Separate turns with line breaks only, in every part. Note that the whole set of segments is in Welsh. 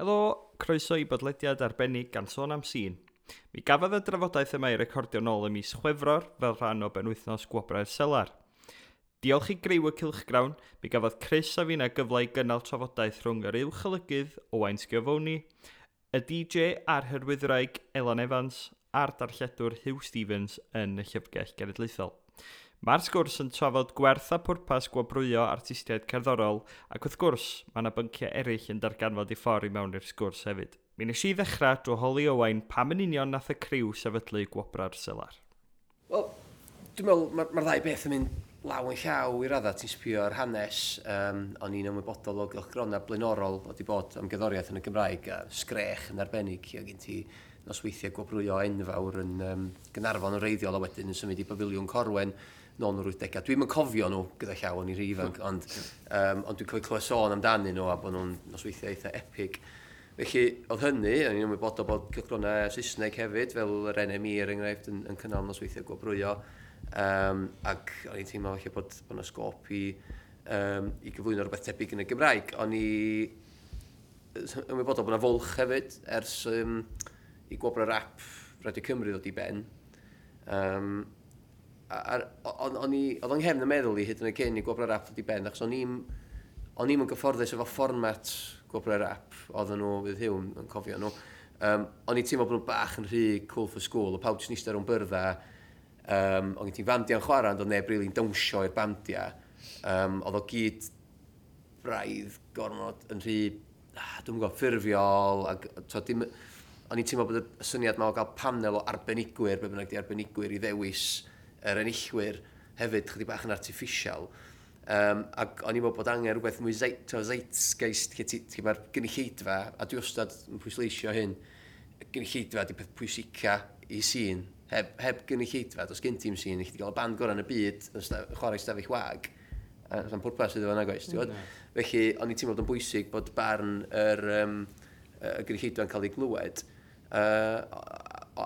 Helo, croeso i bodlediad arbennig gan sôn am sîn. Mi gafodd y drafodaeth yma i recordio nôl ym mis Chwefror fel rhan o benwythnos Gwobrau'r Selar. Diolch i Greiwyr Cilchgrawn, mi gafodd Chris a fi'n gyfle i gynnal trafodaeth rhwng yr uwchelygydd Owain Sgiofoni, y DJ a'r hyrwyddraig Elan Evans a'r darlledwr Hugh Stevens yn y Llyfrgell Genedlaethol. Mae'r sgwrs yn trafod gwerth a pwrpas gwobrwyo artistiaid cerddorol ac wrth gwrs mae yna bynciau eraill yn darganfod i ffordd i mewn i'r sgwrs hefyd. Mi nes i ddechrau drwy holi Owain pam yn union nath y criw sefydlu gwobra'r selar.
Wel, dwi'n meddwl mae'r ma, ddau beth yn mynd law yn llaw i radda ti'n sbio ar hanes. Um, o'n i'n ymwybodol o gylchgrona blaenorol o di bod am gyddoriaeth yn y Gymraeg a sgrech yn arbennig o gen ti nosweithiau gwobrwyo enfawr yn um, Gynarfon yn reiddiol a wedyn yn symud i Bafiliwn Corwen non o'r 80au. Dwi'm yn cofio nhw gyda llaw o'n i'r ifanc, hmm. ond, um, ond dwi'n cofio clywed sôn amdanyn nhw a bod nhw'n nosweithiau eitha epic. Felly, oedd hynny, o'n i'n ymwybodol bod cychwynnau Saesneg hefyd, fel yr NMI er enghraifft yn, yn cynnal nosweithiau gwobrwyo, um, ac o'n i'n teimlo felly bod, bod yna sgop i, um, i gyflwyno rhywbeth tebyg yn y Gymraeg. O'n i ymwybodol bod yna fwlch hefyd ers um, i gwobr y rap Radio Cymru ddod i ben. Um, o'n i, oedd o'n nghefn y meddwl i hyd yn y cyn i gwobr rap wedi ben, achos o'n i'n o'n i'n gyfforddus efo fformat gwobr rap, oedden nhw fydd hiw yn cofio nhw. Um, o'n i'n teimlo bod nhw'n bach yn rhy cool for school, o pawb ti'n eistedd rhwng byrdda, um, o'n i'n ti'n famdia'n chwarae, ond o'n neb rili'n really dawnsio i'r bandia. Um, oedd o gyd braidd gormod yn rhy, ah, dwi'n gwybod, ffurfiol, ac to, dim, o'n i'n teimlo bod y syniad yma o gael panel o arbenigwyr, be bynnag di arbenigwyr i ddewis, yr enillwyr hefyd chydig bach yn artificial. Um, ac o'n i'n meddwl bod angen rhywbeth mwy zeit, zeitgeist lle ti, ti mae'r gynulleidfa, a dwi ostad yn pwysleisio hyn, gynulleidfa di peth pwysica i sîn. Heb, heb gynulleidfa, dos gen ti'm sîn, i chi gael y band gorau yn y byd, yn chwarae stafell wag, a sa'n pwrpas iddo fo'na goes, mm, Felly, o'n i'n teimlo bod yn bwysig bod barn yr um, y gynulleidfa'n cael ei glywed, uh,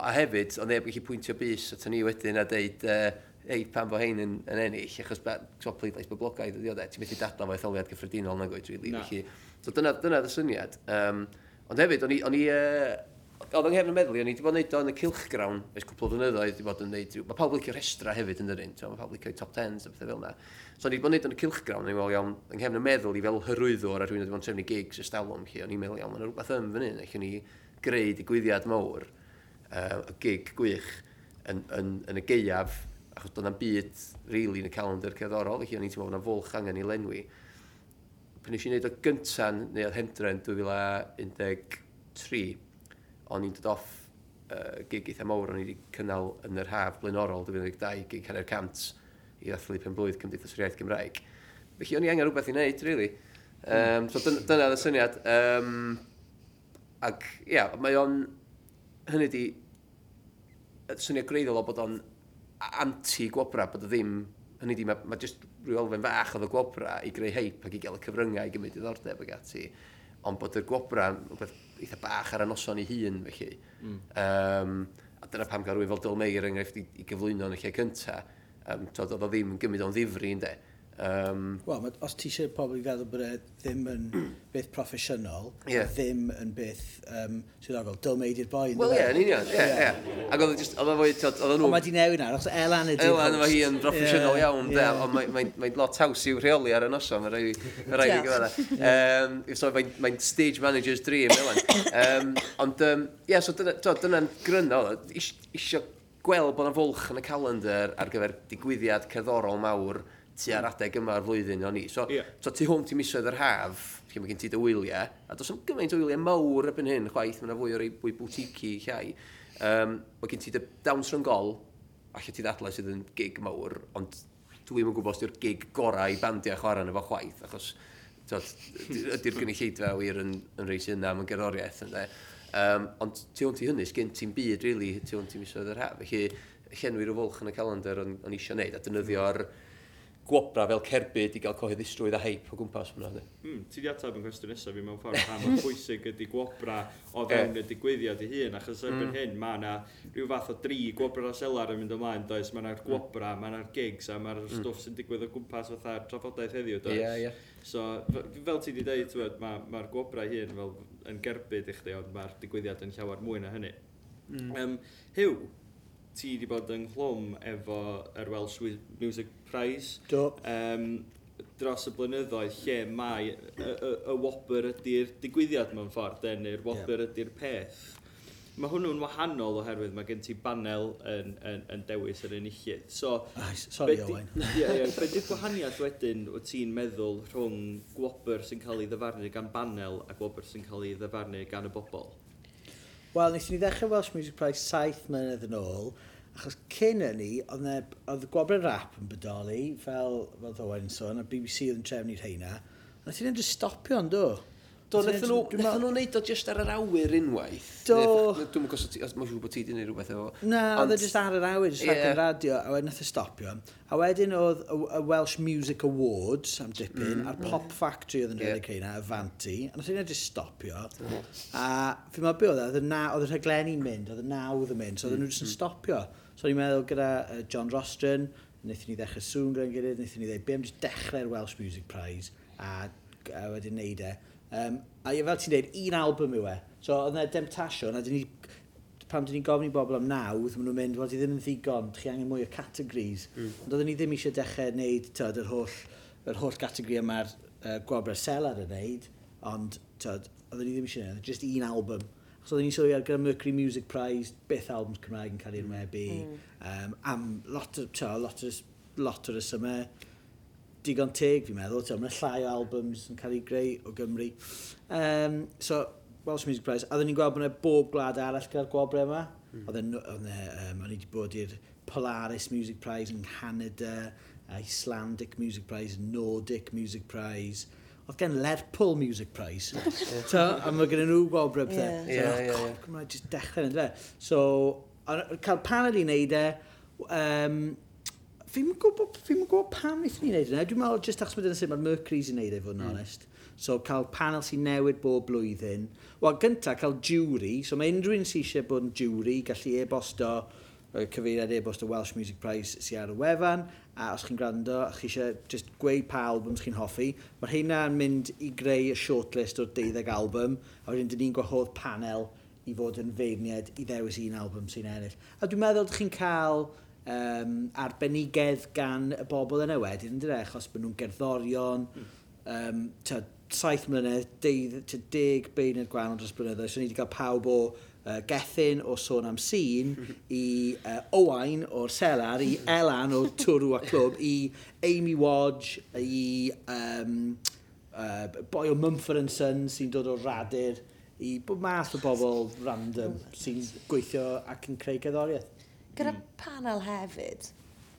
a hefyd, ond neb gallu pwyntio bus at ni wedyn a deud, uh, ei, pan fo hein yn, yn ennill, achos so pleidlais boblogaidd ydi o de, ti'n methu dadla mae etholiad gyffredinol na gwaith, really. No. Felly, so dyna, dyna y syniad. Um, ond hefyd, o'n i, o'n i uh, oedd yng nghefn y meddwl, o'n i wedi bod yn neud o yn y cilchgrawn, ys cwpl o flynyddoedd, wedi bod yn neud. Mae pawb licio restra hefyd yn dyrun, mae pawb licio top 10s a bethau fel yna. So o'n i wedi bod yn neud o'n y cilchgrawn, o'n i'n meddwl iawn, yng nghefn y meddwl i fel hyrwyddwr a rhywun wedi bod yn trefnu gigs ys dalwm chi, o'n i'n meddwl iawn, mae'n rhywbeth yn fan hyn, eich o'n i greu digwyddiad mawr uh, gig gwych yn, yn, yn y geiaf, achos doedd yna'n byd really, yn y calendar cerddorol, felly o'n i'n teimlo bod yna fwlch angen i lenwi. Pan nes i wneud o gyntan, neu oedd hendren 2013, o'n i'n dod off uh, gig eitha mawr, o'n i wedi cynnal yn yr haf blaenorol 2012 gig hanner cant i ddathlu pen blwydd Cymdeithas yr Iaith Gymraeg. Felly o'n i angen rhywbeth i wneud, really. Um, so dyna, dyna oedd y syniad. Um, ac, ia, yeah, mae o'n... Hynny di, syniad gwreiddiol o bod o'n anti-gwobra, bod o ddim, hynny di, mae ma jyst rhyw elfen fach oedd y gwobra i greu heip ac i gael y cyfryngau i gymryd diddordeb ag ati, ond bod y gwobra rhywbeth eitha bach ar y noson ei hun, felly. Mm. Um, a dyna pam gael rhywun fel Dyl Meir er enghraifft i, i gyflwyno yn y lle cyntaf, um, oedd o ddim yn gymryd o'n ddifri, ynddo.
Um, Wel, os ti eisiau pobl i feddwl bod e ddim yn beth proffesiynol, yeah. ddim yn beth um, sy'n swyddogol, dylmeid i'r boi.
Wel, ie, yn e? union, ie, ie. Ac oedd e just, oedd o'n fwy, oedd nhw...
Ond mae di newid nawr, achos Elan ydy...
Elan yma hi yn broffesiynol yeah. iawn, yeah. ond mae'n mae, mae lot haws i'w rheoli ar y noson, mae'n rhaid i gyfadda. Um, so, mae'n mae stage manager's dream, Elan. um, ond, um, ie, yeah, so dyna'n gryno, eisiau gweld bod yna fwlch yn y calendar ar gyfer digwyddiad cerddorol mawr, tu ar adeg yma'r flwyddyn o'n i. So, yeah. so tu hwn ti misoedd yr haf, lle mae gen ti dy wyliau, a dos yna gymaint o wyliau mawr ebyn hyn, chwaith, mae yna fwy o rei fwy bwtiki llai. Um, mae gen ti dy dawns rhwng gol, allai ti ddadlau sydd yn gig mawr, ond dwi'n yn gwybod os di'r gig gorau i bandiau chwarae efo chwaith, achos ydy'r gynulleidfa wir yn, yn reis yna am y gerddoriaeth. Um, ond tu hwn ti hynny, sgen ti'n byd, really, tu hwn i misoedd yr haf. Felly, llenwi'r o fwlch yn y calendar o'n, on eisiau gwneud, a dynnyddio'r mm gwobra fel cerbyd i gael cyhoeddusrwydd a heip o gwmpas hwnna.
Mm, ti di atab yn cwestiwn nesaf fi mewn ffordd pa mor pwysig ydy gwobra o fewn y digwyddiad i hun, achos erbyn mm. hyn mae yna rhyw fath o dri gwobra selar yn mynd ymlaen, does? Mae yna'r hmm. gwobra, mae yna'r gigs a mae'r mm. stwff sy'n digwydd o gwmpas fatha'r trafodaeth heddiw, does?
Yeah, yeah.
So, fel ti di dweud, mae'r ma, ma gwobra hun fel yn gerbyd i chdi, ond mae'r digwyddiad yn llawer mwy na hynny. Mm. Um, hyw, ti wedi bod yn ynghlwm efo yr Welsh Music Prize.
Do.
Um, dros y blynyddoedd lle mae y, y, y wobr ydy'r digwyddiad mewn ffordd, neu'r wobr yeah. ydy'r peth. Mae hwnnw'n wahanol oherwydd mae gen ti banel yn, yn, yn dewis yr enillydd. So,
Ai, sorry Owen.
Ie, ie. Be di'r gwahaniaeth wedyn o ti'n meddwl rhwng gwobr sy'n cael ei ddyfarnu gan banel a gwobr sy'n cael ei ddyfarnu gan y bobl?
Wel, nes i ni ddechrau Welsh Music Prize saith mlynedd yn ôl, Achos cyn hynny, oedd y gwobr rap yn bodoli, fel, fel Owen sôn, a BBC oedd yn trefnu'r heina. A nath i'n edrych stopio yn do.
Do, nath nhw neud o just ar yr awyr unwaith.
Do.
Dwi'n gwybod ti, mae'n siŵr bod ti wedi gwneud rhywbeth efo.
Na, oedd e just ar yr awyr, just yeah. radio, a wedyn nath e stopio. A wedyn oedd y Welsh Music Awards am dipyn, mm, a'r Pop Factory oedd yn yeah. rhedeg hynna, y Fanti, a nath i'n just stopio. A fi'n meddwl be oedd e, oedd e y e rhaglenni'n mynd, oedd e y nawdd yn mynd, so oedd nhw just yn mm. stopio. Mm. So ni'n meddwl gyda John Rostron, wnaethon ni ddechrau sŵn gyda'n gilydd, wnaethon ni ddweud am just dechrau'r Welsh Music Prize a, a wedyn neud e. Um, a fel ti'n dweud, un album yw e. So oedd yna demtasiwn, a dyn ni, pam dyn ni'n gofyn i bobl am nawdd, maen nhw'n mynd, wel, ti ddim yn ddigon, chi angen mwy o categories. Mm. Ond oedden ni ddim eisiau dechrau wneud tyd, yr, holl, yr holl categori yma'r uh, gwobrau selar yn wneud, ond tyd, oedden ni ddim eisiau wneud, e. just un album. So oedden ni'n sylwi ar gyda Mercury Music Prize, beth albums Cymraeg yn cael ei enwebu, mm. um, am lot o, ta, lot o, lot o rysymau, digon teg fi'n meddwl, ta, mae llai o albums yn cael ei greu o Gymru. Um, so, Welsh Music Prize, a oedden ni'n gweld bod yna bob gwlad arall gyda'r gwobre yma. Mm. Oedden, oedden, um, ni wedi bod i'r Polaris Music Prize yn Canada, Icelandic Music Prize, Nordic Music Prize, oedd gen Lerpwl Music Prize. so, a mae gen nhw gweld bryd. Yeah. So, yeah, yeah, yeah. Cymraeg jyst dechrau e, yn. So, cael panel i wneud e, um, fi'n gwybod, fi gwybod pam wnaethon ni'n neud yna. Dwi'n meddwl jyst achos mae dyna sut mae'r Mercury's yn neud e, fod yn mm. onest. So, cael panel sy'n newid bob blwyddyn. Wel, gyntaf, cael jury. So, mae unrhyw un sy'n eisiau bod yn jury, gallu e-bosto cyfeiriad e-bost o Welsh Music Prize sy ar y wefan, a os chi'n gwrando, a chi eisiau just gweud pa albums chi'n hoffi, mae hynna yn mynd i greu y shortlist o'r 12 album, a wedyn dyn ni'n gwahodd panel i fod yn feirniad i ddewis un album sy'n ennill. A dwi'n meddwl chi'n cael um, arbenigedd gan y bobl yna wedyn, yn dweud, achos bod nhw'n gerddorion, um, um, saith mlynedd, deudd, to deg beuned gwahanol dros blynyddoedd, so ni wedi cael pawb o uh, Gethin o sôn am sîn i uh, Owain o'r Selar, i Elan o Twrw a Clwb, i Amy Wodge, i um, uh, boi o Mumford and Son sy'n dod o radur, i bod math o bobl random sy'n gweithio ac yn creu cerddoriaeth.
Gyda mm. panel hefyd,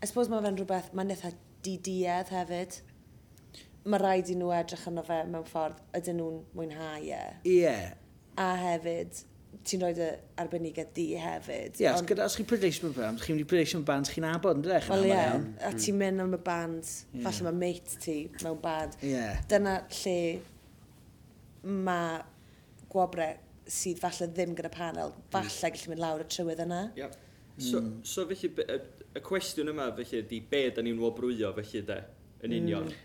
I suppose mae fe'n rhywbeth, mae'n eitha didiedd hefyd mae rhaid i nhw edrych yno fe mewn ffordd, ydyn nhw'n mwynhau e.
Ie. Yeah.
A hefyd, ti'n rhoi dy arbenigedd di hefyd.
Ie, yeah, ond... os chi'n pleidleisio mewn band, chi'n mynd i pleidleisio mewn band chi'n abod, yn dweud?
Wel ie, a mm. ti'n mynd am y band, yeah. falle mae mate ti mewn band.
Yeah.
Dyna lle mae gwobre sydd falle ddim gyda panel, mm. falle mm. gallu mynd lawr y trywydd yna.
Yep. So, mm. so felly, y, y cwestiwn yma felly, di be da ni'n wobrwyo felly de, yn union.
Mm.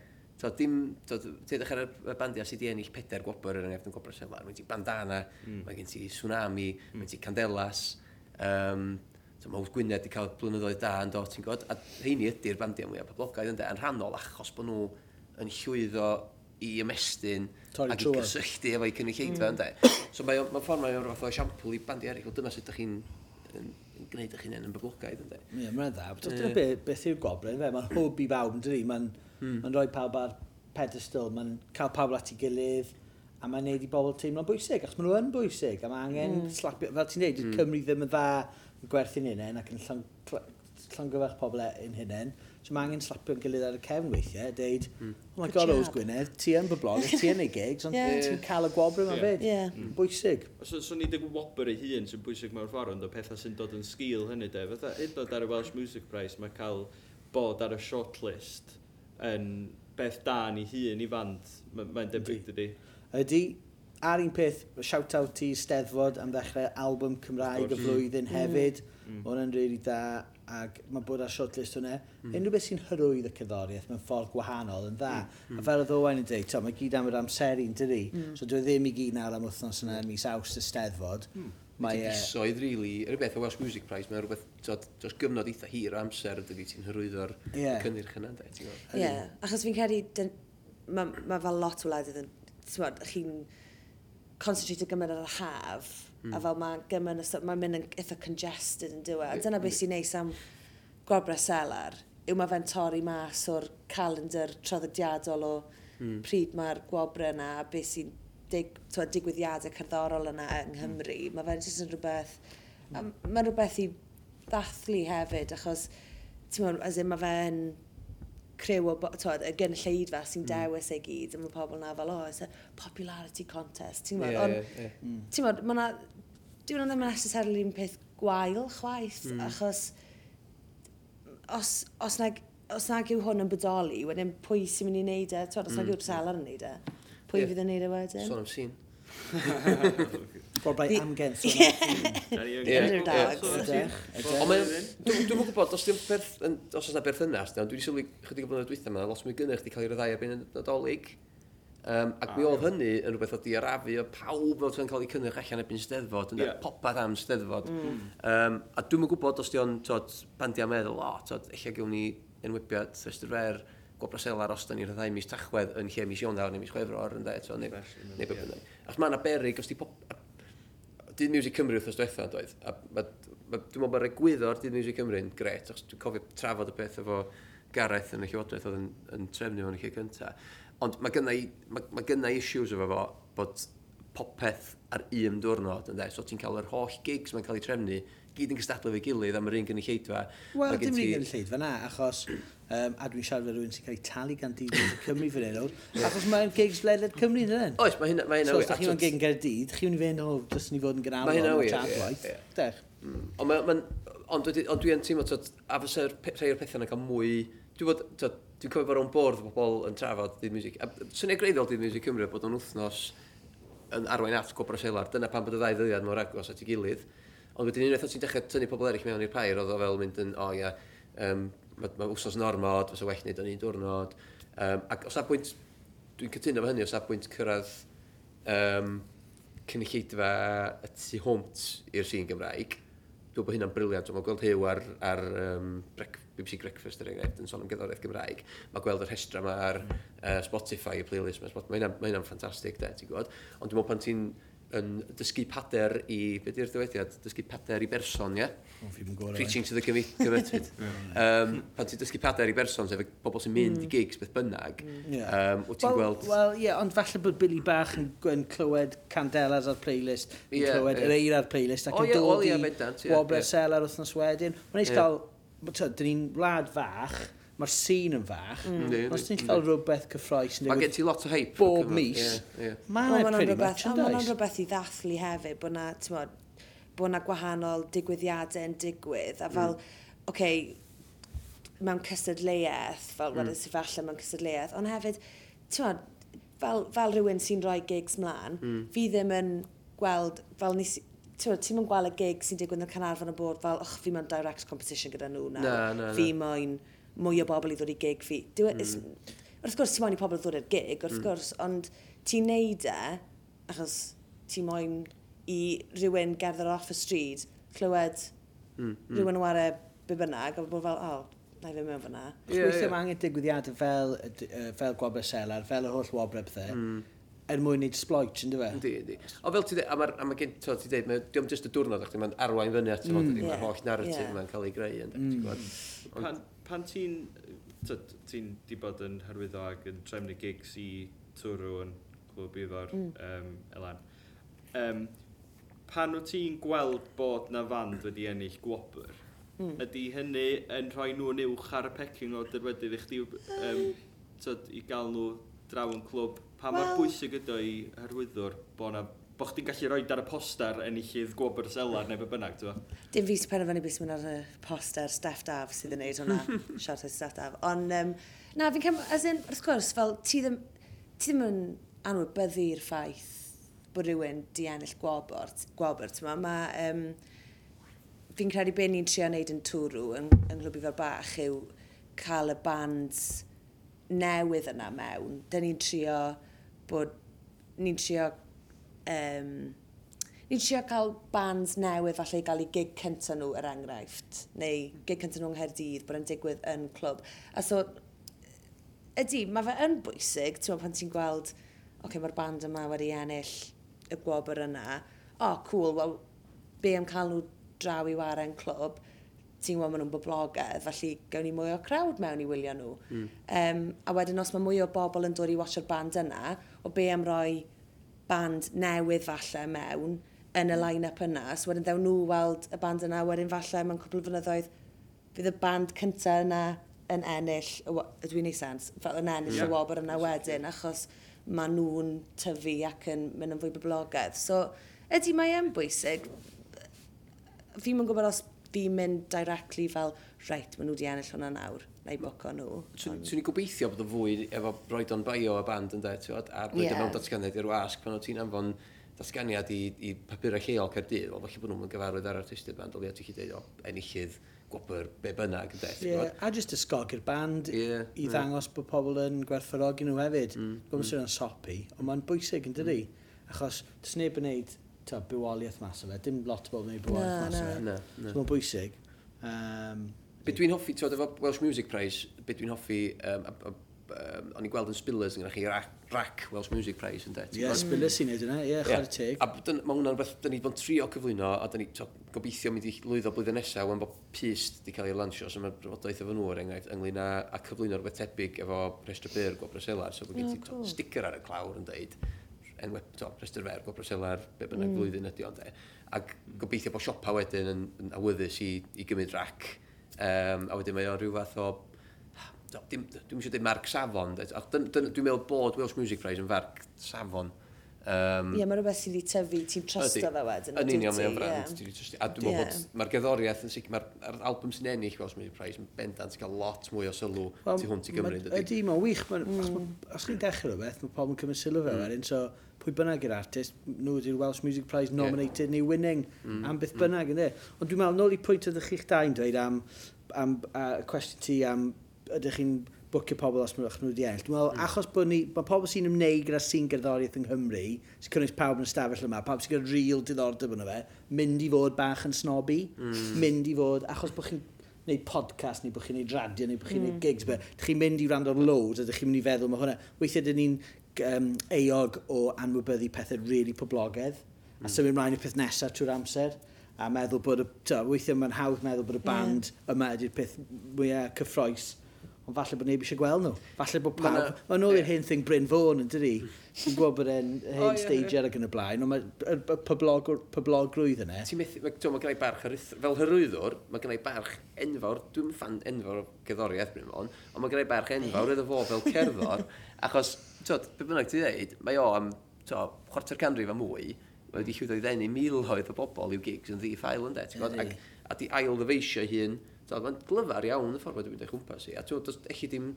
So, dim, so, ti edrych ar y bandiau sydd wedi ennill peder gwobr yn enghraifft yn gwobr selar. Mae'n ti bandana, mm. mae gen ti tsunami, mm. mae ti candelas. Um, so, mae Gwynedd wedi cael blynyddoedd da yn dod, ti'n gwybod? A rheini ydy'r bandiau mwyaf poblogaidd yn de, yn rhannol achos bod nhw yn llwyddo i ymestyn
Tori
ac i gysylltu efo'i cynulleidfa mm. ynddo. So mae ma ffordd mae'n rhywbeth o esiampl i bandiau eraill, dyma sut ydych chi'n gwneud eich hunain yn boblogaidd ynddo.
Ie, mae'n dda. Dyna beth yw'r goblin fe, mae'n hwb i bawb yn dydi, mae'n Mm. Mae'n rhoi pawb ar pedestal, mae'n cael pawb at ei gilydd, a mae'n neud i bobl teimlo'n bwysig, achos maen nhw yn bwysig, a mae angen mm. slapio, fel ti'n neud, mm. Cymru ddim yn dda yn gwerthu'n hunain ac yn llongyfach pobl e yn hunain, so mae angen slapio'n gilydd ar y cefn weithiau, deud, mm. oh my
Good
god, Oes Gwynedd, ti yn byblog, ti yn ei gigs, ond
yeah.
ti'n cael y gwobr yma
yeah.
fyd,
yeah.
Mm. bwysig.
So, so ni dy wobr ei hun sy'n bwysig mewn ffordd, ond o pethau sy'n dod yn sgil hynny, de, fatha, un dod ar y Welsh Music Prize, mae cael bod ar y shortlist, yn beth da ni hun i fand, mae'n ma debyg dydy.
Ydy, ar un peth, shout-out i Steddfod am ddechrau album Cymraeg y flwyddyn mm. hefyd.
Mm. mm.
Hwna'n rili really da, ac mae bod ar shortlist hwnna. Mm. Unrhyw beth sy'n hyrwyd y cyddoriaeth mewn ffordd gwahanol yn dda. Mm. A mm. fel y ddowain yn dweud, mae gyd am yr amseru'n yn dydi. Mm. So dwi e ddim i gyd nawr am wythnos yna yn mis aws y Steddfod. Mm mae... E-
disoedd, uh, really, yr beth y Welsh Music Prize, mae'n rhywbeth, tod, dros gyfnod eitha hir o amser, dydy ti'n hyrwyddo'r yeah. cynnyrch yna, da, ti'n gwybod?
Ie, yeah. achos fi'n credu, mae ma fel lot o wledydd yn, ti'n chi'n concentrated gymaint ar y haf, mm. a hmm. fel mae gymaint, mae'n mynd yn eitha congested yn diwedd. A dyna beth sy'n neis am gobra selar, yw mae fe'n torri mas o'r calendar traddodiadol o mm. pryd mae'r gwobre yna, a beth sy'n dig, twa, digwyddiadau cerddorol yna yng Nghymru, mm. mae fe jyst yn rhywbeth, mm. mae rhywbeth i ddathlu hefyd, achos, ti'n meddwl, as in mae fe'n criw o, twod, y gynulleidfa sy'n mm. dewis ei gyd, a mae pobl na fel, oh, it's a popularity contest, ti'n meddwl,
yeah,
ond, ti'n meddwl, mm. mae na, dwi'n meddwl, mae'n necessarily un peth gwael chwaith,
mm.
achos, os, os nag, os nag yw hwn yn bodoli, wedyn pwy sy'n mynd i wneud e, twod, os mm. nag yw'r selar yn wneud e, Pwy fydd yn neud y wedyn?
Son am sîn.
Bobai
amgen
son
am
sîn.
Under dogs.
Ond dwi'n gwybod, os dwi'n berth, os oes yna berthynas, dwi wedi sylwi chydig o blynedd dwytha yma, lot mwy gynnau wedi cael ei ryddai ar ben y nadolig. Um, ac mi oedd hynny yn rhywbeth oedd i arafu o pawb fel ti'n cael ei cynnwch allan ebyn steddfod,
yna
yeah. popeth am steddfod. Mm. Um, a dwi'n gwybod os di'n bandiau meddwl, o, oh, eich gewn ni enwybiad, rhestr fer, gwobr sel os da ni'n ddau mis tachwedd yn lle mis Ionawr neu mis Chwefror yn dweud. neu, neu beth bynnag. Ac mae yna berig, os di pop... Dydd Music Cymru wrth diwetha, doedd. A, ma, ma, dwi'n meddwl bod egwyddo'r Dydd Music Cymru yn gret, achos dwi'n cofio trafod y peth efo Gareth yn y Llywodraeth oedd yn, yn trefnu fo'n y lle cyntaf. Ond mae gynna i, ma, ma gynna i issues efo fo bod popeth ar un diwrnod, ynddo? So ti'n cael yr holl gigs mae'n cael ei trefnu gyd yn gystadlu fe gilydd am yr un gynulleidfa.
Wel, dim un gynulleidfa na, achos, um, a dwi'n siarad fe rhywun sy'n cael ei talu gan dîd Cymru fan hyn nawr, achos mae'n gigs ledled Cymru yn hyn.
Oes, mae hynna wir.
So, os da chi'n gig yn Gerdydd, chi'n fynd o, dys ni fod yn
gynnal
o'n
chat waith.
Dech.
Mm. Ond dwi'n teimlo, a fysa rhai o'r pethau yna cael mwy, dwi'n bod, dwi'n cofio bod o'n bwrdd o bobl yn trafod dydd music. A syniad greiddiol dydd music Cymru bod o'n wythnos yn arwain at Gobra Selar. Dyna pan bod y ddau ddyddiad mor agos at ei gilydd. Ond wedyn unwaith o ti'n dechrau tynnu pobl eraill mewn i'r pair, oedd o fel mynd yn, o oh, ia, um, mae ma wsos yn ormod, fysa well wneud o'n un diwrnod. Um, ac os na bwynt, dwi'n cytuno fo hynny, os na bwynt cyrraedd um, cynulleidfa y tu hwnt i'r sîn Gymraeg, dwi'n bod hynna'n briliant. Dwi'n gweld hyw ar, ar um, brec, BBC Breakfast er enghraifft yn sôn am gerddoriaeth Gymraeg. Mae gweld yr hestra yma ar uh, Spotify, y playlist. Mae hynna'n ma hynna ffantastig, de, ti'n gwybod? Ond dwi'n meddwl pan ti'n yn dysgu pader i, beth yw'r dywediad, dysgu pader i berson, ie?
Yeah?
Preaching to the committed. um, pan ti'n dysgu pader i berson, sef bobl sy'n mynd mm. i gigs, beth bynnag,
mm. yeah.
um, wyt ti'n
well,
gweld...
Wel, ie, ond falle bod Billy Bach yn, yn clywed Candelas ar playlist, yn
yeah,
clywed
yeah.
yr eir ar playlist, ac
oh,
yn
yeah,
dod
oh,
i
yeah, Wobler
yeah.
Sel
ar wythnos wedyn. Mae'n eich
yeah.
cael, dyn ni'n wlad fach, mae'r sîn yn fach.
Mm.
Os ti'n cael mm. rhywbeth cyffroes...
Mae gen ti lot o hype.
Bob mis. Yeah,
yeah.
Mae'n
ma
pretty much, yn does?
Rhywbeth i ddathlu hefyd, bod na, ti'n modd, bod na gwahanol digwyddiadau yn digwydd, a mm. fel, mm. oce, okay, mewn cystadleuaeth, fel mm. wedyn sydd falle mewn cystadleuaeth, ond hefyd, ti'n modd, fel, fel rhywun sy'n rhoi gigs mlaen, mm. fi ddim yn gweld, fel nes, ti'n mynd gweld y gig sy'n digwydd yn y Canarfon y bod fel, och, fi mewn direct competition gyda nhw nawr.
Na, na, na.
Fi moyn mwy o bobl i ddod i gig fi. Dwi, e- mm. Wrth gwrs, ti'n moyn i pobl ddod i'r gig, wrth mm. gwrs, ond ti'n neud e, achos ti'n moyn i rhywun gerdded off y stryd, clywed
mm, mm.
rhywun o ware be bynnag, a bod fel, o, oh, na i fe mewn fyna.
Yeah,
Weithio yeah. angen digwyddiadau fel, fel gwobre selar, fel y holl wobre bethau,
mm
er mwyn neud sploit, yn dweud?
Yndi, yndi. O fel ti dweud, a mae ma gen ti dweud, mae diwm jyst y diwrnod, mae'n arwain fyny at mm, yeah, holl narratif
yeah.
mae'n cael ei greu.
Mm.
Ond,
pan ti'n ti di bod yn hyrwyddo ac yn trefnu gigs i twrw yn clwb ifo'r mm. um, Elan, um, pan wyt ti'n gweld bod na fand wedi ennill gwobr, mm. ydy hynny yn rhoi nhw'n uwch ar y pecking o dyrwedydd i chdi um, tyd, i gael nhw draw yn clwb? Pa well, mor bwysig ydy i hyrwyddwr bod na bo chdi'n gallu rhoi ar y poster enillydd gwobr selar neu be bynnag, ti'n
Dim fi sy'n penderfynu beth sy'n mynd ar y poster Steff daf sydd yn neud hwnna, siarad Steff daf. Ond, um, na, fi'n cam, as in, wrth gwrs, fel ti ddim, ti ddim yn anwybyddu'r ffaith bod rhywun di ennill gwobr, gwobr ti'n ma, ma um, fi'n credu be ni'n trio wneud yn twrw yn, yng Nghlwbi fel bach yw cael y bands newydd yna mewn. Dyna ni'n trio bod ni'n trio um, ni'n trio cael bands newydd falle i gael eu gig cynta nhw er enghraifft, neu gig cynta nhw yng Nghaerdydd bod yn digwydd yn clwb. A so, ydy, mae fe yn bwysig, ti'n pan ti'n gweld, oce, okay, mae'r band yma wedi ennill y gwobr yna, o, oh, cool, wel, be am cael nhw draw i waren clwb, ti'n gweld maen nhw'n boblogaidd, felly gawn ni mwy o crowd mewn i wylio nhw. Mm. Um, a wedyn os mae mwy o bobl yn dod i watcho'r band yna, o be am roi band newydd falle mewn yn y line-up yna. So wedyn ddewn nhw weld y band yna, wedyn falle mewn cwbl o flynyddoedd fydd y band cyntaf yna yn ennill, ydw i'n ei sens, fel yn ennill yeah. y wobr yna wedyn, achos maen nhw'n tyfu ac yn mynd yn fwy boblogaidd. So, ydy mae e'n bwysig, fi'n mynd gwybod os fi'n mynd directly fel, reit, maen nhw wedi ennill hwnna nawr neu boc o nhw.
Swn i'n gobeithio bod y fwy efo roed o'n bio a band yn dweud, tiwod, a roed yeah. mewn datganiad i'r wasg pan o ti'n anfon datganiad i, i papurau lleol Caerdydd, wel, falle bod nhw'n gyfarwydd ar artistiaid band, o leia ti'n dweud o enillydd gwobr be bynnag yn deth.
Yeah, a jyst ysgog i'r band yeah, i ddangos yeah. bod pobl yn gwerthfawrogi nhw hefyd. Mm, Gwbl mm. yn sopi, ond mae'n bwysig yn dydi. Mm. Achos dys neb yn neud bywoliaeth mas o fe, dim lot o bobl yn neud bywoliaeth mas o fe. No, no. So mae'n bwysig. Um,
Be dwi'n hoffi, ti'n efo Welsh Music Prize, be dwi'n hoffi, um, a, a, um, o'n i'n gweld yn spillers yn gyda chi, rac, rac Welsh Music Prize yn det.
Ie, yeah, spillers sy'n neud yna, ie, yeah, chwer teg.
A mae hwnna'n beth, da ni bod yn trio cyflwyno, a da ni to, gobeithio mynd i lwyddo blwyddyn nesaf, wan bod pist wedi cael ei lansio, so mae'r drafodaeth efo nhw, er enghraifft, ynglyn â, a cyflwyno rhywbeth tebyg efo Restr Byr, Gwo Braselar, so bod gen ti cool. sticker ar y clawr yn deud, enwe, to, Restr Fer, Gwo Braselar, be bynnag mm. flwyddyn ydi ond e. Ac gobeithio bod siopa wedyn yn, yn awyddus i, i gymryd rac. Mm Um, a wedyn mae o rhyw fath o... Dwi'n eisiau dweud marc safon. Dwi'n meddwl bod Welsh Music Prize yn farc safon.
Um, Ie, yeah, mae rhywbeth sydd wedi tyfu, ti'n trysto fe wedyn.
Yn union, mae'n brand. Yeah. A dwi'n meddwl bod mae'r gerddoriaeth yn sicr, mae'r album sy'n ennill Welsh Music Prize yn bendant cael lot mwy o sylw well, tu hwnt i Gymru.
Ydy, mae'n wych. Mm. Os chi'n dechrau rhywbeth, mae pobl yn cymryd sylw fe wedyn. Mm. So, pwy bynnag i'r artist, nhw ydy'r Welsh Music Prize nominated yeah. neu winning mm. am beth mm. bynnag mm. ynddo. Ond dwi'n meddwl, nôl i pwynt ydych chi'ch dau'n dweud am, am a, cwestiwn ti am ydych chi'n bwcio pobl os mwynhau nhw wedi enll. Dwi'n meddwl, mm. achos bod ni, mae pobl sy'n ymwneud gyda sy'n gerddoriaeth yng Nghymru, sy'n cynnwys pawb yn ystafell yma, pawb sy'n gyda real diddordeb yna fe, mynd i fod bach yn snobi, mm. mynd i fod, achos bod chi'n gwneud podcast, neu bod chi'n neud radio, neu bod chi'n mm. neud gigs, be, chi'n mynd i rand o'r loads, a ydych chi'n mynd i feddwl, mae hwnna, weithiau dyn ni'n um, eog o anwybyddu pethau rili really poblogaidd. Mm. A hmm. symud mlaen i'r peth nesaf trwy'r amser. A meddwl bod y... Ta, weithiau mae'n hawdd meddwl bod y band yeah. yma ydy'r peth mwyaf cyffroes. Ond falle bod neb eisiau gweld nhw. Falle bod pawb... Mae nhw i'r hyn thing Bryn Fôn yn dydi. Ti'n gwybod bod e'n hyn oh, stager ac yn y blaen, ond mae y poblogrwydd yna.
Ti'n methu, mae ma gennau barch, fel hyrwyddwr, mae gennau barch enfawr, dwi'n fan enfawr o gyddoriaeth Bryn Fôn, ond mae gennau barch enfawr iddo fo fel cerddor, achos tod, be bynnag ti ddeud, mae o am chwarter canrif a mwy, wedi llwyddo i ddenu milhoedd o bobl i'w gigs yn ddi ffail yn de, ti'n gwybod, a di ail-ddyfeisio hun, mae'n glyfar iawn y ffordd wedi mynd eich chwmpas i, a ti'n gwybod, eich ddim,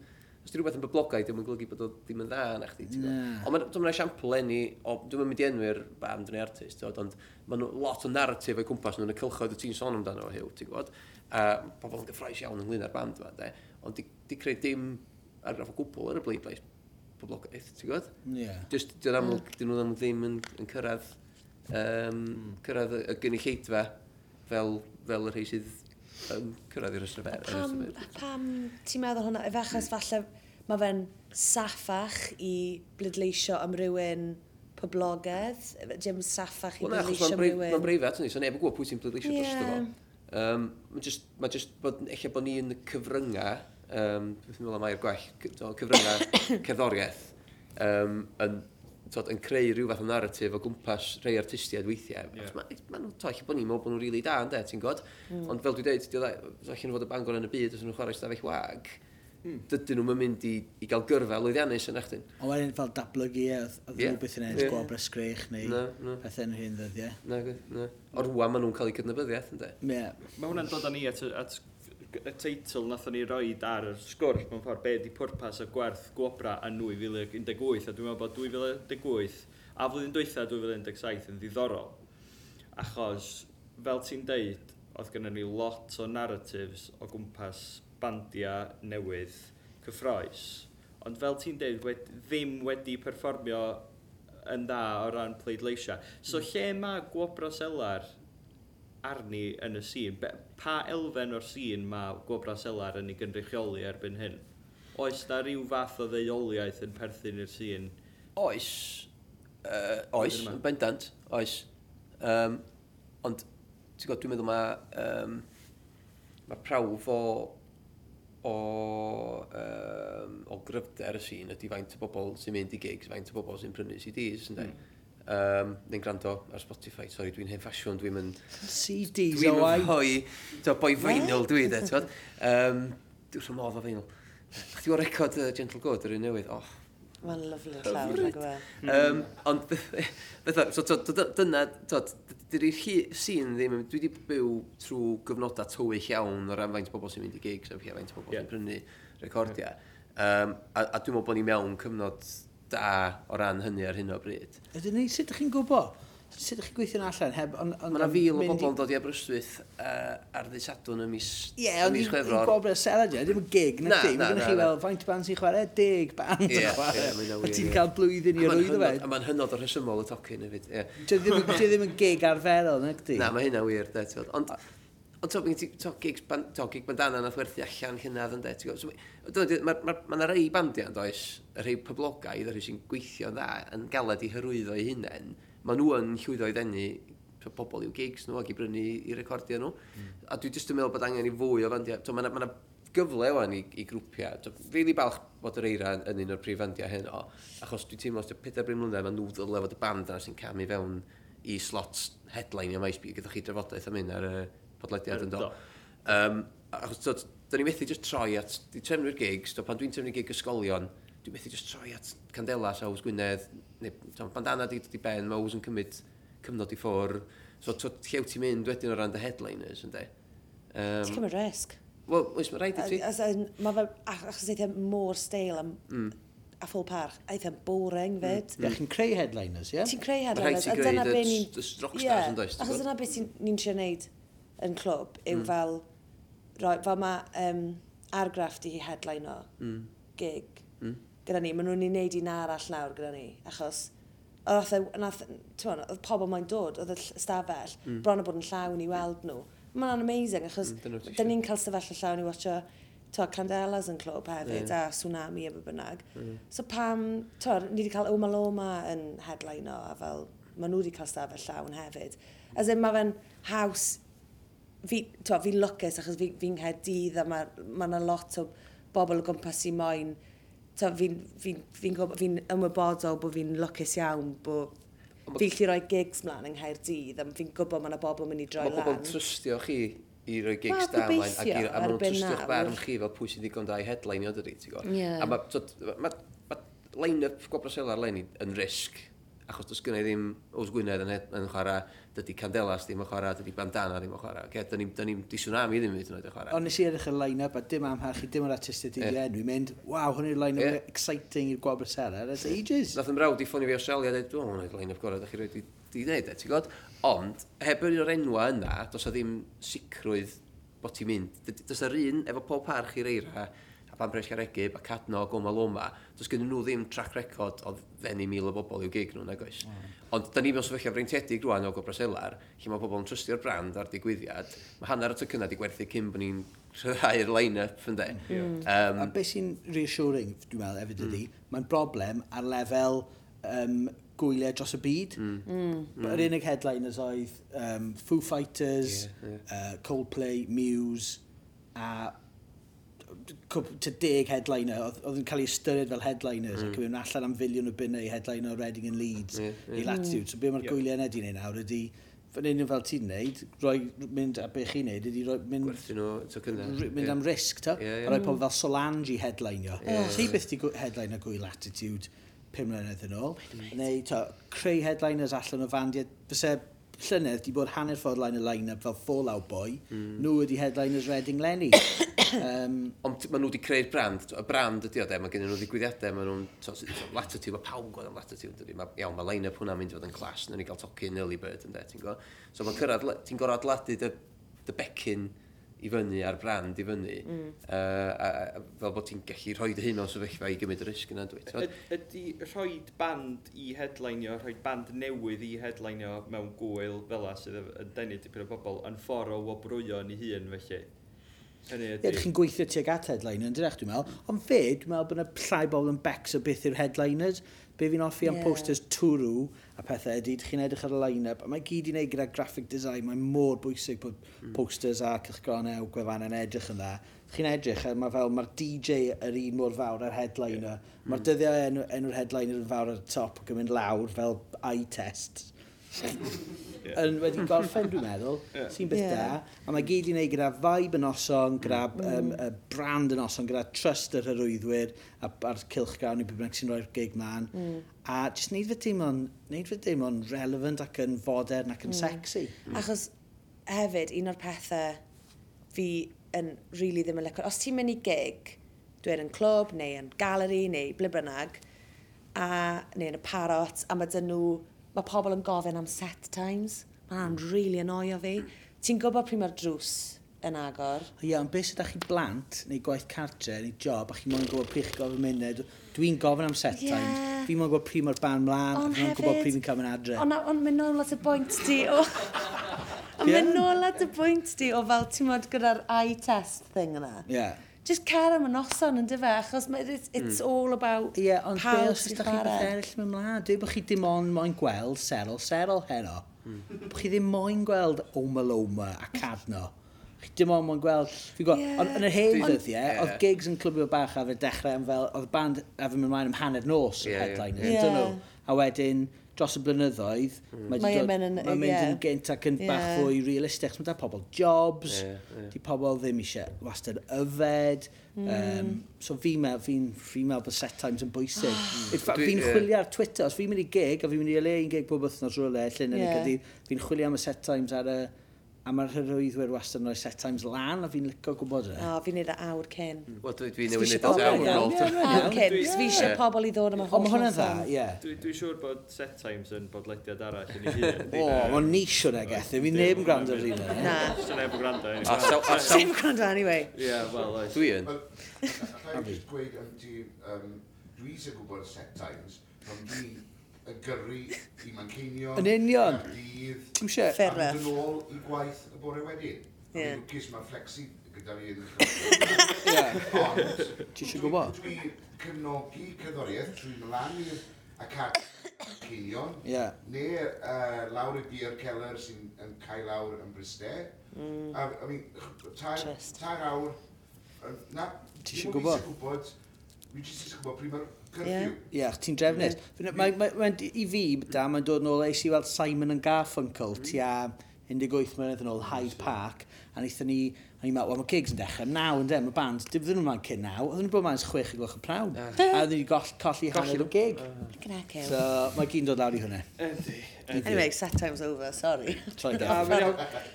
os di rhywbeth yn boblogaidd, dwi'n golygu bod o ddim yn dda na chdi, ti'n gwybod. Ond mae'n ma esiampl enni, o, dwi'n mynd i enwi'r band neu artist, ti'n ond mae'n lot o narratif o'i cwmpas nhw'n y cylchoedd y ti'n sôn amdano o hiw, ti'n gwybod. A pobl yn gyffroes iawn ynglyn â'r band yma, de. Ond di, di creu dim ar o gwbl ar y bleidlais poblogaeth, ti'n gwybod? Yeah. Just, mm. dyn nhw ddim, ddim yn, yn cyrraedd, um, cyrraedd y, gynulleidfa fel, fel y rhai sydd yn cyrraedd i'r ystyfer.
Pam, pam ti'n meddwl hwnna? Efachos falle mae fe'n saffach i bleidleisio am rywun poblogedd, dim saffach i bleidleisio am rywun.
Mae'n breifat, so neb yn gwybod pwy sy'n bleidleisio yeah. drosto fo. Um, Mae just, ma just bod, eich bod ni yn y cyfryngau um, beth yw'n meddwl mae'r gwell cyfryngau cerddoriaeth um, yn, tod, yn creu rhyw fath o narratif o gwmpas rhai artistiaid weithiau. Yeah. Maen ma nhw'n toll, bod ni'n meddwl bod nhw'n rili really da, ynddo, ti'n god? Mm. Ond fel dwi'n dweud, dwi'n allan fod y bangor yn y byd, os nhw'n chwarae stafell wag, mm. dydyn nhw'n mynd i, i gael gyrfa lwyddiannus yn eich.
Ond wedyn fel datblygu, e, oedd
yeah.
rhywbeth yn edrych yeah. gwab ysgrech neu
no, no.
pethau yn hyn ddyddiau.
Na, na. O'r rwan maen nhw'n cael eu cydnabyddiaeth, ynddo?
Yeah.
Mae hwnna'n dod â ni at, at y teitl nathon ni roi ar y sgwrs mewn ffordd be ydi pwrpas y gwerth gwobra yn 2018 a dwi'n meddwl bod 2018 a flwyddyn dwytha 2017 yn ddiddorol. Achos fel ti'n deud oedd gennym ni lot o narratives o gwmpas bandiau newydd cyffroes ond fel ti'n deud wed, ddim wedi perfformio yn dda o ran pleidleisiau so hmm. lle mae gwobra selar arni yn y sîn. Be, pa elfen o'r sîn mae Gwobra Selar yn ei gynrychioli erbyn hyn? Oes na rhyw fath o ddeuoliaeth yn perthyn i'r sîn?
Oes. Uh, oes, yn bendant. Oes. Um, ond, ti'n gwybod, dwi'n meddwl mae... Um, mae prawf o o, um, o gryfder y sîn ydy faint o bobl sy'n mynd i gigs, faint o bobl sy'n prynu CDs, ynddo. Mm um, neu'n gwrando ar Spotify, sorry, dwi'n hen ffasiwn, dwi'n mynd...
CDs
dwi
o ai.
Dwi'n hoi, dwi'n boi vinyl dwi, de, ti'n um, Dwi'n rhan modd o vinyl. Chdi o'r record uh, Gentle Good, yr un newydd, oh.
Mae'n lyflu llawer, rhaid.
Um, ond, bethau, so, dyna, dy'r sîn ddim, dwi wedi byw trwy gyfnodau tywyll iawn o ran faint bobl sy'n mynd i gigs, a faint bobl sy'n prynu recordiau. Um, a, a dwi'n meddwl bod ni mewn cyfnod da o ran hynny ar hyn o bryd.
Ydyn ni, sut ydych chi'n gwybod? Sut ydych chi'n gweithio'n allan? Heb, on, on,
Mae yna fil o bobl yn dod i Aberystwyth uh, ar ddi sadwn y mis
Ie,
yeah,
ond i'n
gwybod
y selad yna, ddim yn gig na
ti.
Mae
gennych
chi fel faint band sy'n chwarae, deg band yn chwarae. A ti'n cael blwyddyn i
rwydd
o fe.
A mae'n hynod o rhesymol y tocyn hefyd.
Dwi ddim yn gig arferol, na ti?
Na, mae hynna wir, de. Ond ond to, to, gigs, ban, to gig bandana nath werthu allan hynna, dyn de. Mae yna rei bandiau, does? y rhai poblogaidd, y rhai sy'n gweithio dda, yn galed i hyrwyddo i hunain, maen nhw yn llwyddo i ddenu pobl i'w gigs nhw ac i brynu i recordio nhw. Mm. A dwi jyst yn meddwl bod angen i fwy o fandiau. Mae yna ma gyfle o'n i, i grwpiau. Rili really balch bod yr eira yn un o'r prif fandiau heno. achos dwi'n teimlo os dwi'n pedair bryd mlynedd, mae nhw ddyle fod y band yna sy'n camu fewn i slots headline i MySpeak, gyda chi drafodaeth am hyn ar y podlediad yn do. Um, achos, da ni methu just troi at, di trefnu'r gigs, do, pan dwi'n trefnu gig ysgolion, dwi'n methu just troi at Candela, Saws Gwynedd, neu bandana di, di Ben, mae Ows yn cymryd cyfnod i ffwr. So, to, llew ti'n mynd wedyn o ran dy headliners, ynddo? Um, ti'n
cymryd risg?
Wel, oes mae rhaid i ti.
Mae fe, achos eitha e mor steil am, mm. a full parch, eitha boring fyd.
Mm, mm. Chi'n creu headliners, ie? Yeah?
Ti'n creu headliners.
Mae rhaid ti greu dy rockstars yn does.
Achos dyna beth ni'n trio wneud yn clwb, yw mm. fel, roi, fel mae um, argraff di headline o mm. gig. Mm gyda ni, maen nhw'n ei wneud un arall nawr gyda ni, achos oedd oedd pobl mae'n dod, oedd y stafell, mm. bron o bod yn llawn i weld nhw. Mae'n amazing, achos
mm,
da ni'n cael stafell y llawn i watcho twa, Candelas yn clwb hefyd, yeah. a Tsunami a bynnag. Mm. So pam, twa, ni wedi cael Oma Loma yn headline o, a fel, maen nhw wedi cael stafell llawn hefyd. As in, mae fe'n haws, fi, twa, fi'n lwcus achos fi'n fi, fi nghaid a mae yna ma lot o bobl o gwmpas i moyn fi'n fi, fi, fi, fi ymwybodol bod fi'n lwcus iawn bod fi'n lli roi gigs mlaen yng Nghaerdydd a fi'n gwybod mae yna bobl yn mynd i droi lan.
Mae pobl trystio chi i roi gigs da mlaen ac i, a maen nhw'n trystio'ch barn chi fel pwy sy'n ddigon da i headline i ond ydy, ti'n gwybod?
Yeah.
A mae ma, ma, line-up gwobrosel ar leni yn risg achos does gynnau ddim Ows Gwynedd yn, yn chwarae dydy Candelas ddim yn chwarae, dydy Bandana ddim yn chwarae. Okay? dyn ni'n ni, di tsunami ddim yn hyd yn chwarae.
Ond nes i edrych y line-up a dim amharchu, dim o'r artistiaid i
yeah.
enw. mynd, waw, hwn yw'r line-up
yeah.
exciting i'r gwabr seller That's ages.
Nath yn mrawd i ffonio fi Australia a dweud, dwi'n hwn line-up gorau, da chi wedi di wneud e, ti'n gwybod? Ond, heb yr o'r enwa yna, dos o ddim sicrwydd bod ti'n mynd. Does o'r un efo pob parch i'r eira, a Banbres Garegyb, a Cadnog, goma Loma, does gen nhw ddim track record o ddenu mil o bobl i'w gig nhw, nag oes. Mm. Ond da ni mewn sefyllfa freintiedig rwan o Gobroselar, lle mae pobl yn trystio'r brand ar digwyddiad, mae hanner y tycyna di gwerthu cyn bod ni'n rhyddhau'r line-up ynddo. Mm. Um,
a beth sy'n reassuring, dwi'n meddwl, efo ydy, mm. mae'n broblem ar lefel um, gwyliau dros y byd. Mm. Mm. mm. Yr unig headliners oedd um, Foo Fighters,
yeah, yeah.
Uh, Coldplay, Muse, a to deg headliner, oedd yn cael ei ystyried fel headliners, mm. ac yn allan am filiwn o bunnau i headliner o Reading and Leeds,
yeah, yeah.
i Latitude. So be mae'r
yep.
gwyliau yna di wneud nawr ydy, fan un fel ti'n neud, roi mynd a beth chi'n neud, ydy roi mynd...
Gwerthu nhw, to cynnar.
Mynd am risg, ta?
Yeah, yeah.
A roi pobl fel Solange i headlinio.
Yeah.
Ti beth di headliner gwy Latitude pum mlynedd yn ôl. Neu, to, creu headliners allan o fandiau, fyse llynedd di bod hanner ffordd line y line-up fel Fallout Boy,
mm.
nhw ydi headliners Reading Lenny. um,
Ond maen nhw wedi creu'r brand. Y brand ydi o de, mae gen nhw ddigwyddiadau, maen nhw'n... So, so, Latitude, mae pawb gweld am Latitude. Dydy. Ma, iawn, mae line-up hwnna'n mynd i fod yn clash, nyn ni gael tocyn early bird yn de, ti'n gwybod? So mae'n cyrraedd, ti'n gorau adladu dy, dy becyn i fyny a'r brand i fyny. Mm. Uh, a, a, fel bod ti'n gallu rhoi dy hun o sefyllfa i gymryd y risg yna, dwi.
Ydy rhoi band i headlineio, rhoi band newydd i headlineio mewn gwyl fel sydd yn denu dipyn o bobl, yn ffordd o wobrwyo ni hun felly?
Ie, chi'n gweithio tuag at headliner, yn direch, dwi'n meddwl. Ond fe, dwi'n meddwl bod yna llai bobl yn becs o beth yw'r headliners. Be fi'n offi am
yeah.
posters twrw a pethau ydy, chi'n edrych ar y line-up, a mae gyd i wneud gyda graphic design, mae'n mor bwysig bod posters a cylchgronau o gwefan yn edrych yn dda. Chi'n edrych, mae fel, mae'r DJ yr un mor fawr ar headliner, mae'r dyddiau enw, enw'r headliner yn fawr ar y top ac yn mynd lawr fel eye test yeah. yn wedi gorffen, dwi'n meddwl,
yeah.
sy'n beth
yeah.
da. A mae gyd i wneud gyda vibe yn oson, gyda mm. um, brand yn oson, gyda trust yr hyrwyddwyr a, a'r cilch gawn i bwbwnag sy'n rhoi'r gig man. Mm. A jyst wneud fy teimlo'n teimlo relevant ac yn fodern ac yn mm. sexy. Mm.
Achos hefyd, un o'r pethau fi yn really ddim yn lyco. Os ti'n mynd i gig, dwi'n yn clwb neu yn galeri neu ble bynnag, a, neu yn y parot, a mae dyn nhw mae pobl yn gofyn am set times. Mae'n really annoio fi. Ti'n gwybod pryd mae'r drws yn agor?
Ie, yeah, ond beth sydd chi blant, neu gwaith cartre, neu job, a chi moyn gwybod pryd chi'n gofyn munud. Dwi'n gofyn am set
yeah.
times. Fi'n moyn gwybod pryd mae'r ban mlaen, a fi'n gwybod pryd fi'n cael mynd adre.
Ond on, mynd nôl at y bwynt di. O, ond mynd nôl at y bwynt di o fel, ti'n modd gyda'r eye test thing yna.
Ie.
Yeah just car am y noson yn dyfa, achos ma, it's, it's mm. all about
Ie, yeah, ond be os ydych chi'n beth eraill mewn mlaen. Dwi bod chi dim ond moyn gweld serol, serol heno. Mm. Bod chi ddim moyn gweld oma loma a cadno. Chi dim ond moyn gweld...
Yeah.
Ond yn yr hen ddyddiau, oedd gigs yn clybio bach a fe dechrau am fel... Oedd band a fe mynd mlaen am hanner nos yeah,
headliners,
yeah.
yeah.
dyn nhw. A wedyn, dros y blynyddoedd, mm.
mae wedi mynd yn,
mynd
yeah.
yn gynt ac yn yeah.
bach
fwy realistig. Mae da pobl jobs,
yeah, yeah.
di pobl ddim eisiau wastad yfed. Mm. Um, so fi'n meddwl, fi'n fi meddwl bod set times yn bwysig.
Mm.
fi'n
yeah.
chwilio ar Twitter, os fi'n mynd i gig, a fi'n mynd i le un gig bob wythnos rhywle, llun yn yeah. fi'n chwilio am y set times ar y a mae'r hyrwyddwyr wastad yn rhoi set times lan, a fi'n licio gwybod e.
O, fi'n neud y awr cyn. Mm.
Wel, dwi,
dwi'n
newid neud
e
awr nôl.
Awr cyn, fi eisiau pobl i ddod yma.
O, mae hwnna'n dda, ie.
Dwi'n siŵr bod set times yn bodlediad arall yn ei hun.
O, mae'n nis na geth, fi neb yn gwrando ar un.
Na.
Dwi'n neb yn gwrando.
Dwi'n gwrando anyway.
Ie, wel, oes.
Dwi yn.
Alla i gweud, dwi eisiau gwybod set times, ond dwi y gyrru i Manceinion.
Yn union.
Dydd.
Ti'n
se?
Fferref. Yn ôl i gwaith y bore wedyn.
Ie.
Yeah. Lwcus, mae flexi gyda fi yn ddechrau.
Ti eisiau gwybod?
Dwi cefnogi cerddoriaeth trwy mlaen i'r acad Ceinion.
Yeah.
Neu uh, lawr y Gear Keller sy'n yn cael lawr yn Bryste. Mm. A, I mean, tair, tair awr. Na,
ti
eisiau gwybod? Ti eisiau gwybod pryd mae'r
Ie,
yeah, ti'n drefnus. Mae, mae, mae, i fi, da, mae'n dod nôl eisi weld Simon yn Garfunkel, mm. ti a 18 mlynedd yn ôl, Hyde Park, a wnaethon ni A ni'n meddwl, wel, mae gigs yn dechrau naw yn de, mae band, dim ddyn nhw'n cyn naw, oedden nhw'n bod ma'n chwech i gloch y prawn. A oedden ni'n goll, colli hanner o gig.
Uh.
So, mae gyn dod lawr i hwnna.
Anyway, set time's over, sorry.
Troi gael.
Sorry.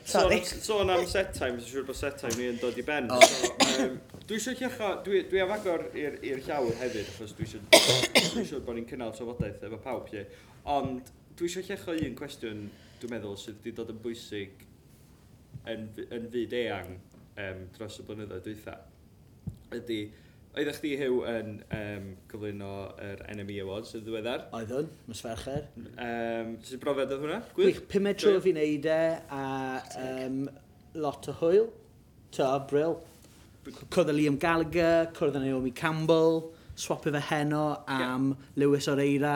sorry.
So, am set time, dwi'n siŵr bod set time ni yn dod i ben.
Oh.
So, um, dwi eisiau chiacha, dwi, dwi am agor i'r llawr hefyd, achos dwi eisiau bod ni'n cynnal trafodaeth efo pawb. lle. Ond, dwi eisiau chiacha un cwestiwn, dwi'n meddwl, sydd wedi dod yn bwysig yn, yn fyd eang um, dros y blynyddoedd dwytha, ydy, oeddech chdi hyw yn um, cyflwyno yr NME Awards yn ddiweddar?
Oedd Oeddwn, mys fercher.
Um, Sut brofiad oedd hwnna?
Gwych, pumed tro fi'n neud e, a um, lot o hwyl. Ta, bril. Cwrdd Liam Gallagher, cwrdd Naomi Campbell, swapio fe heno am yeah. Lewis Oreira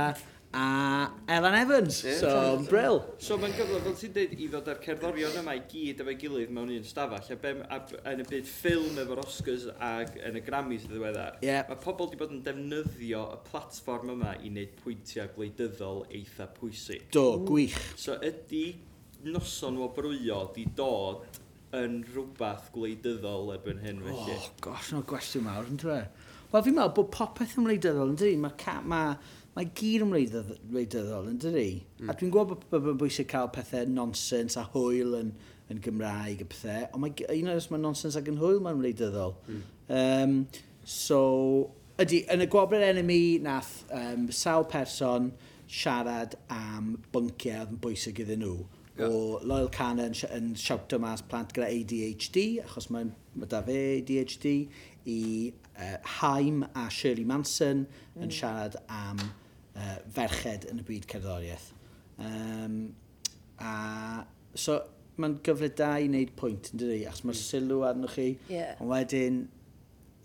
a Elan Evans.
Yeah,
so, bryl.
So, mae'n gyfle, fel ti'n dweud, i ddod â'r cerddorion yma i gyd efo'i gilydd mewn un stafell, a, bem, a a yn y byd ffilm efo'r Oscars ac yn y Grammys y ddiweddar.
Yeah.
Mae pobl wedi bod yn defnyddio y platfform yma i wneud pwyntiau gwleidyddol eitha pwysig.
Do, gwych.
So, ydy noson o brwyo di dod yn rhywbeth gwleidyddol erbyn hyn felly.
Oh, gosh, no gwestiwn mawr, yn tre. Wel, fi'n meddwl bod popeth yn wleidyddol yn dydi. Mae ca... ma, mae gyd yn wleidyddol yn dydi. Mm. A dwi'n gwybod bod yn bwysig cael pethau nonsens a hwyl yn, yn Gymraeg a pethau, ond mae, un oes mae nonsens ac yn hwyl mae'n wleidyddol. Mm. Um, so, ydy, yn y gwobrau enemy nath um, sawl person siarad am bynciau oedd yn bwysig iddyn nhw.
Yeah.
O Loyal Cannon yn, yn siawto mas plant gyda ADHD, achos mae, mae da fe ADHD, i uh, Haim a Shirley Manson mm. yn siarad am uh, ferched yn y byd cerddoriaeth. Um, a so mae'n gyfle da i wneud pwynt yn dydi, achos mae'r mm. sylw arnoch chi,
yeah.
ond wedyn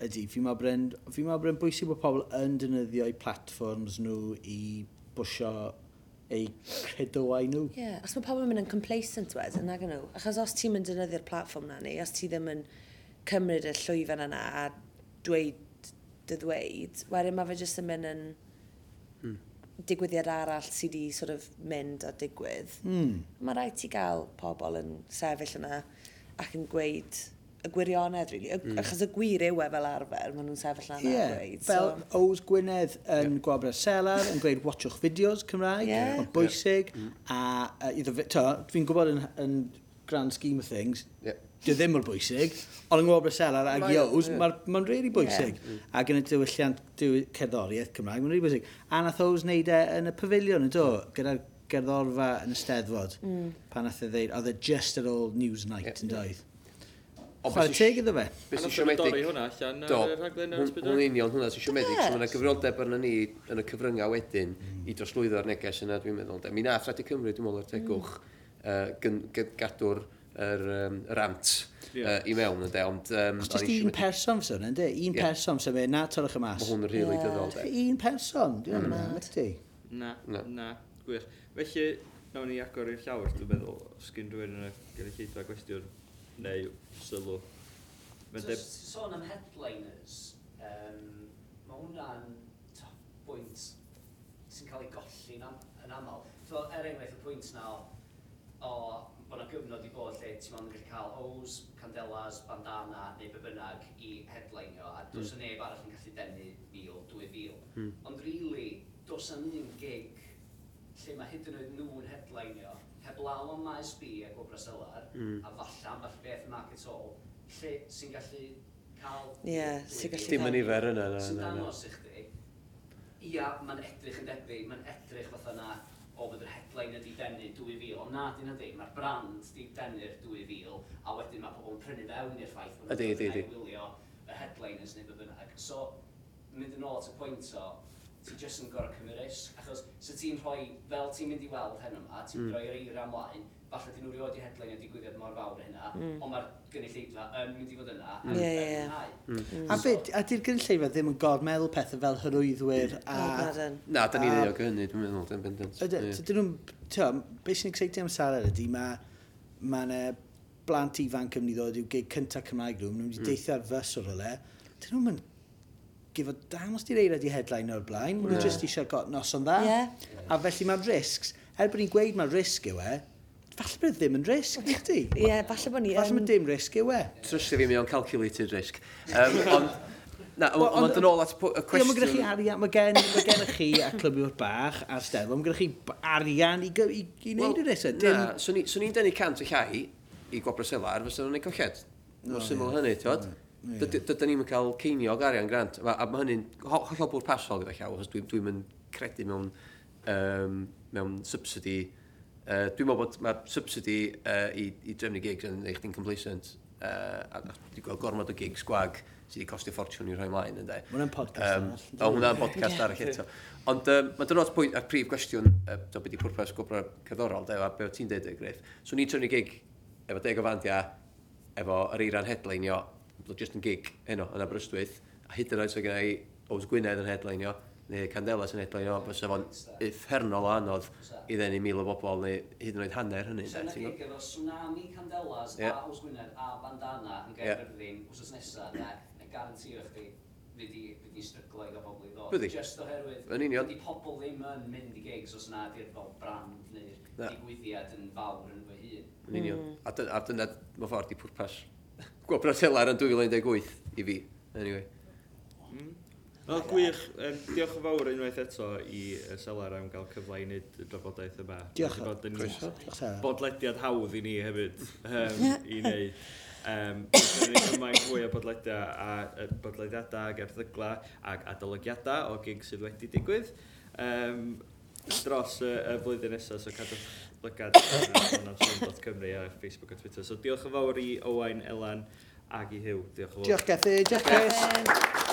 ydy, fi mae bryn, fi mae bryn bwysig bod pobl yn defnyddio eu platforms nhw i bwysio eu credoau nhw.
Ie, yeah, os mae pobl yn mynd yn complacent wedyn, nag nhw. Achos os ti'n mynd defnyddio'r platform na ni, os ti ddim yn cymryd y llwyfan yna a dweud dy ddweud, wedyn mae fe jyst yn mynd yn hmm. digwyddiad arall sydd wedi sort of mynd a digwydd.
Hmm.
Mae rhaid ti gael pobl yn sefyll yna ac yn gweud y gwirionedd, really. Mm. Achos y gwir yw e fel arfer, maen nhw'n sefyll
lan
yeah. gweud.
Fel so. Ows Gwynedd yn yeah. gwabr selar, yn gweud watchwch fideos Cymraeg,
yeah.
mae'n bwysig, yeah. a uh, iddo fi, to, fi'n gwybod yn, yn grand scheme of things,
yeah
dy ddim mor bwysig, ond yng Ngwobr Selar ag Ios,
yeah.
mae'n ma really bwysig. Yeah. Ac yn y diwylliant diw cerddoriaeth Cymraeg, mae'n really bwysig. A nath Ows wneud e yn y pafiliwn, ydo, gyda'r gerddorfa yn y steddfod, mm. pan nath e ddeud, oedd e just ar ôl Newsnight
yeah.
yn doedd. Chwarae teg iddo fe.
Beth sy'n siomedig...
Dorri hwnna allan ar rhaglen
yr
ysbydau.
Hwn union hwnna sy'n siomedig.
Yes.
So, mae yna gyfrioldeb arna ni yn y cyfryngau wedyn mm. i droslwyddo'r neges yna, dwi'n meddwl. Mi nath Rhaid i Cymru, dwi'n meddwl, ar tegwch, uh, gadw'r yr, um, rant
yeah.
uh, i mewn, ynddo. Ond, um,
Os jyst un person fysa hwnna, ynddo? Un
yeah.
person fysa fe, na torwch y mas.
Mae hwn yn rili
really
yeah. dyddol,
Un person, dwi'n
mm.
na, ydy?
Na,
na,
na, gwych. Felly, nawn ni agor i'r llawr, dwi'n meddwl, os gyn rhywun yn y gynulleidfa gwestiwn, neu sylw. Mae'n
Just sôn am headliners, um, mae hwnna'n bwynt sy'n cael ei golli'n am, yn aml. So, er enghraifft, y pwynt na o, o bod yna gyfnod i bod lle ti'n mynd yn gallu cael O's, Candelas, Bandana neu be bynnag i headlineo a does mm. neb arall yn gallu denu 1000, 2000.
Mm.
Ond really, dos am un gig lle mae hyd yn oed nhw'n headlineo heblaw am maes B a gwbra selar
mm.
a falle am falle beth y market all lle sy'n gallu cael...
Ie, yeah, sy'n gallu...
Dim yn nifer yna.
Sy'n dangos i chdi. Ia, mae'n edrych yn debyg, mae'n edrych fatha na o fydd yr headline ydi denu 2000, ond na dyn ydi, mae'r brand di denu'r 2000, a wedyn mae pobl yn prynu fewn i'r ffaith bod
nhw'n ei
wylio y headliners neu beth bynnag. So, mynd yn ôl at y pwynt o, ti jyst yn gorau cymryd risg, achos sy ti'n rhoi, fel ti'n mynd i weld hyn yma, ti'n
mm.
rhoi'r eira ymlaen, falle dyn nhw rioed i headline y digwyddiad mor fawr hynna,
mm.
ond mae'r gynulleidfa yn mynd i fod yna.
Mm. Yeah,
yeah.
Mm.
A so, a di'r gynulleidfa ddim yn god meddwl pethau fel hyrwyddwyr a...
Na, da ni'n ddiog hynny, dwi'n meddwl, dwi'n bendant.
Dyn nhw'n, ti'n beth sy'n exeitio am Sara ydy, mae ma yna blant ifanc yn mynd i ddod i'w gig cyntaf Cymraeg nhw, maen nhw'n
mynd i hmm.
deithio ar fys o'r rhywle, dyn nhw'n mynd gifo dangos di'r eirad i headline o'r blaen, maen nhw jyst eisiau got nos o'n dda.
Yeah.
A felly mae'r risgs, er bod ni'n gweud mae'r risg yw e, falle bod ddim yn risg, nid ti?
Ie, falle bod ni...
Falle bod dim risg yw e.
Trwsio fi, mi o'n calculated risg. Um, ond, Na,
ond
on, yn ôl at y cwestiwn...
Ie, mae gennych chi arian, mae gen, mae gennych chi a clybiwr bach a'r steddol, mae gennych chi arian i, i, i wneud yr esau. Dim...
Na, swn so i'n denu cant y llai i gwobr selar, fysa nhw'n ei colled. Mor syml hynny, ti'n Dydyn ni'n cael ceiniog arian grant, a mae hynny'n hollol bwrpasol gyda llaw, achos dwi'n dwi mynd credu mewn, um, mewn subsidy Uh, dwi'n meddwl bod mae subsidy uh, i, i drefnu gigs yn eich di'n complacent. Uh, a dwi'n gweld gormod o gigs gwag sydd wedi costio ffortiwn i rhoi mlaen. Ynddo.
hwnna'n podcast
um,
arall.
O, hwnna'n podcast arall eto. Ond um, mae dynod pwynt a'r prif gwestiwn, uh, do beth i pwrpas gwbra cerddorol, de, a beth ti'n dweud, y griff. So ni'n trefnu gig efo deg o fandia, efo yr eiran headline, just yn gig heno, yn Aberystwyth, a hyd yn oed sy'n gennau i Gwynedd yn headlineio, neu Candela sy'n edrych, o, bys fo'n uffernol o anodd i ddenu mil o bobl, neu hyd yn oed hanner hynny. Siarad
gig efo tsunami Candelas
yeah.
a Os Gwynedd a Bandana yn Gaerfyrddin yeah. wrthos nesaf, neu garantio chdi fydd i stryglo i gael bobl i ddod.
Byddi.
Just oherwydd,
yn union.
Fydd pobl ddim yn mynd i gigs os yna di'r fel brand
neu
digwyddiad yn fawr yn fy hun.
Yn union. Mm. A dyna, dyna, mae ffordd i pwrpas. Gwobr a telar yn 2018 i fi, anyway.
Wel, gwych. Um, diolch yn fawr unwaith eto i Selar am gael cyfle i wneud y drafodaeth yma.
Diolch.
Bod yn bodlediad hawdd i ni hefyd um, i wneud. Um, Rydyn ni'n ymlaen fwy o bodlediad a bodlediadau ag erthygla ac adolygiadau o gig sydd wedi digwydd. Um, dros y, y flwyddyn nesaf, so cadwch lygad ar Cymru a Facebook a Twitter. So diolch yn fawr i Owain, Elan ag i Hugh. Diolch yn fawr.
Diolch Gethu. diolch Chris.